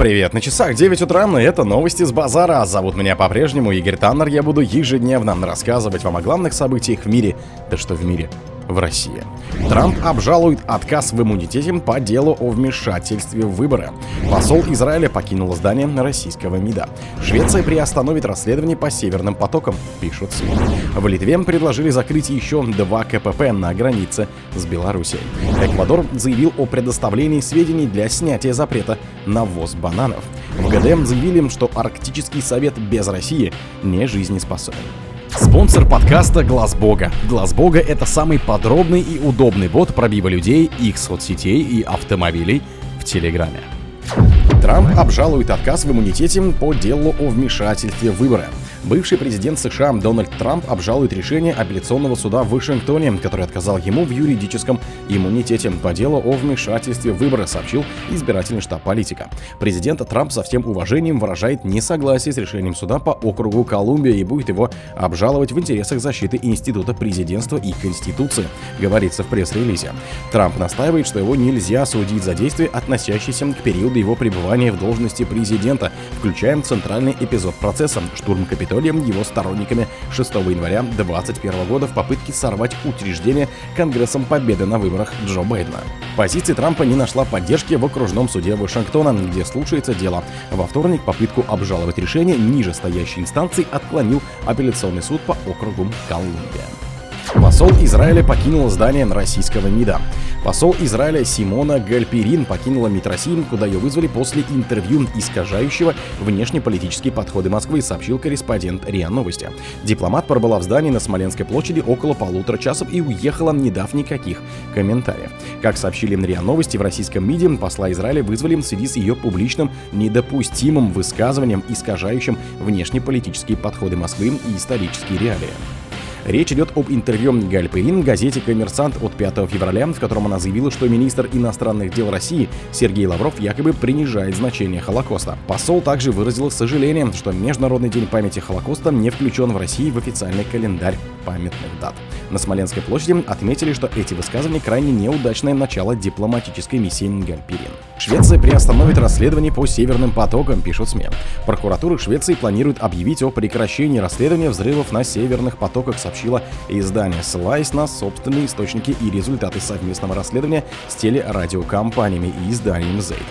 Привет, на часах 9 утра, и это новости с базара. Зовут меня по-прежнему Игорь Таннер, я буду ежедневно рассказывать вам о главных событиях в мире. Да что в мире? В России. Трамп обжалует отказ в иммунитете по делу о вмешательстве в выборы. Посол Израиля покинул здание российского МИДа. Швеция приостановит расследование по северным потокам, пишут СМИ. В Литве предложили закрыть еще два КПП на границе с Белоруссией. Эквадор заявил о предоставлении сведений для снятия запрета на ввоз бананов. В ГДМ заявили, что Арктический совет без России не жизнеспособен. Спонсор подкаста Глаз Бога. Глаз Бога это самый подробный и удобный бот пробива людей, их соцсетей и автомобилей в Телеграме. Трамп обжалует отказ в иммунитете по делу о вмешательстве в выборы. Бывший президент США Дональд Трамп обжалует решение апелляционного суда в Вашингтоне, который отказал ему в юридическом иммунитете по делу о вмешательстве в выборы, сообщил избирательный штаб политика. Президент Трамп со всем уважением выражает несогласие с решением суда по округу Колумбия и будет его обжаловать в интересах защиты Института президентства и Конституции, говорится в пресс-релизе. Трамп настаивает, что его нельзя судить за действия, относящиеся к периоду его пребывания в должности президента, включая центральный эпизод процесса – штурм Капитолия Капитолием его сторонниками 6 января 2021 года в попытке сорвать учреждение Конгрессом победы на выборах Джо Байдена. Позиция Трампа не нашла поддержки в окружном суде Вашингтона, где слушается дело. Во вторник попытку обжаловать решение ниже стоящей инстанции отклонил апелляционный суд по округу Колумбия. Посол Израиля покинул здание российского МИДа. Посол Израиля Симона Гальперин покинула МИД России, куда ее вызвали после интервью искажающего внешнеполитические подходы Москвы, сообщил корреспондент РИА Новости. Дипломат пробыла в здании на Смоленской площади около полутора часов и уехала, не дав никаких комментариев. Как сообщили РИА Новости, в российском МИДе посла Израиля вызвали в связи с ее публичным недопустимым высказыванием, искажающим внешнеполитические подходы Москвы и исторические реалии. Речь идет об интервью Гальперин газете «Коммерсант» от 5 февраля, в котором она заявила, что министр иностранных дел России Сергей Лавров якобы принижает значение Холокоста. Посол также выразил сожаление, что Международный день памяти Холокоста не включен в России в официальный календарь памятных дат. На Смоленской площади отметили, что эти высказывания крайне неудачное начало дипломатической миссии Гальперин. Швеция приостановит расследование по северным потокам, пишут СМИ. Прокуратура Швеции планирует объявить о прекращении расследования взрывов на северных потоках, сообщило издание, ссылаясь на собственные источники и результаты совместного расследования с телерадиокомпаниями и изданием ZEIT.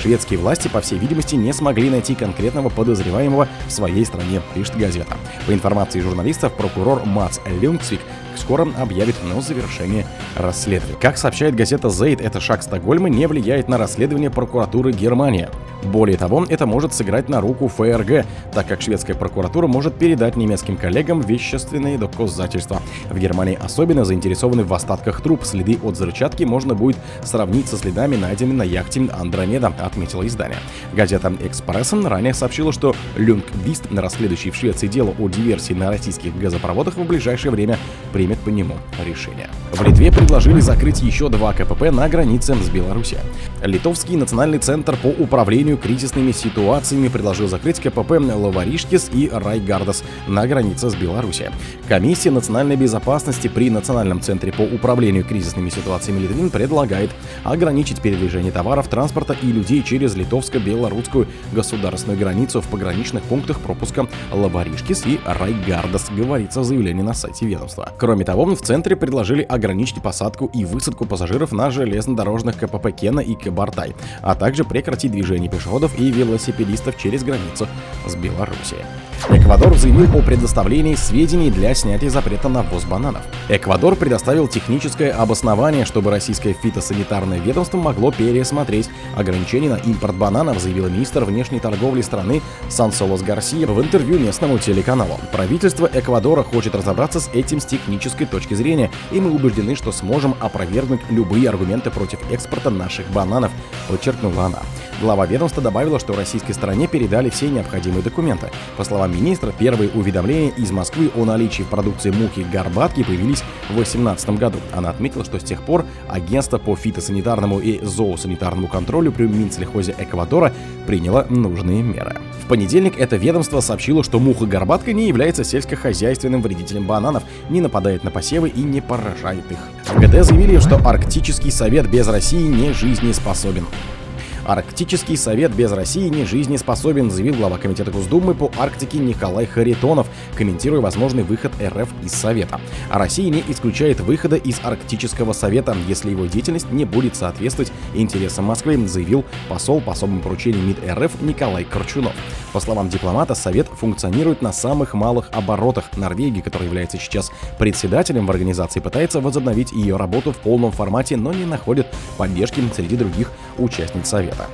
Шведские власти, по всей видимости, не смогли найти конкретного подозреваемого в своей стране, пишет газета. По информации журналистов, прокурор Мац Люнгсвик скоро объявит на завершение расследования. Как сообщает газета Зейд, это шаг Стокгольма не влияет на расследование прокуратуры Германии. Более того, это может сыграть на руку ФРГ, так как шведская прокуратура может передать немецким коллегам вещественные доказательства. В Германии особенно заинтересованы в остатках труп. Следы от взрывчатки можно будет сравнить со следами, найденными на яхте Андромеда, отметило издание. Газета «Экспрессен» ранее сообщила, что Люнгвист, расследующий в Швеции дело о диверсии на российских газопроводах, в ближайшее время примет по нему решение. В Литве предложили закрыть еще два КПП на границе с Беларусью. Литовский национальный центр по управлению кризисными ситуациями предложил закрыть КПП Лаваришкис и Райгардас на границе с Беларусью. Комиссия национальной безопасности при Национальном центре по управлению кризисными ситуациями Литвин предлагает ограничить передвижение товаров, транспорта и людей через литовско-белорусскую государственную границу в пограничных пунктах пропуска Лаваришкис и Райгардас, говорится в заявлении на сайте ведомства. Кроме того, в центре предложили ограничить посадку и высадку пассажиров на железнодорожных КПП Кена и Кабартай, а также прекратить движение пешеходов и велосипедистов через границу с Белоруссией. Эквадор заявил о предоставлении сведений для снятия запрета на ввоз бананов. Эквадор предоставил техническое обоснование, чтобы российское фитосанитарное ведомство могло пересмотреть ограничения на импорт бананов, заявил министр внешней торговли страны Сансолос Гарсия в интервью местному телеканалу. Правительство Эквадора хочет разобраться с этим с технической точки зрения, и мы убеждены, что сможем опровергнуть любые аргументы против экспорта наших бананов, подчеркнула она. Глава ведомства добавила, что российской стороне передали все необходимые документы. По словам министра, первые уведомления из Москвы о наличии в продукции муки горбатки появились в 2018 году. Она отметила, что с тех пор агентство по фитосанитарному и зоосанитарному контролю при Минсельхозе Эквадора приняло нужные меры. В понедельник это ведомство сообщило, что муха-горбатка не является сельскохозяйственным вредителем бананов, не нападает на посевы и не поражает их. ГД заявили, что Арктический совет без России не жизнеспособен. Арктический совет без России не жизнеспособен, заявил глава Комитета Госдумы по Арктике Николай Харитонов, комментируя возможный выход РФ из Совета. А Россия не исключает выхода из Арктического совета, если его деятельность не будет соответствовать интересам Москвы, заявил посол по особым поручениям МИД РФ Николай Корчунов. По словам дипломата, Совет функционирует на самых малых оборотах. Норвегия, которая является сейчас председателем в организации, пытается возобновить ее работу в полном формате, но не находит поддержки среди других участниц Совета.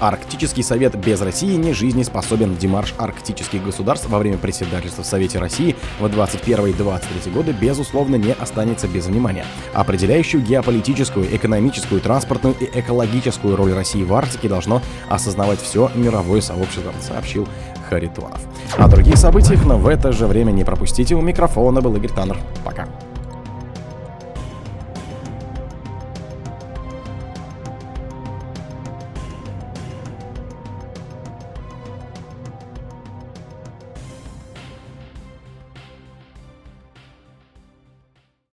Арктический совет без России не жизнеспособен. Демарш арктических государств во время председательства в Совете России в 21 и 23 годы безусловно не останется без внимания. Определяющую геополитическую, экономическую, транспортную и экологическую роль России в Арктике должно осознавать все мировое сообщество, сообщил Харитонов. О других событиях, но в это же время не пропустите. У микрофона был Игорь Таннер. Пока.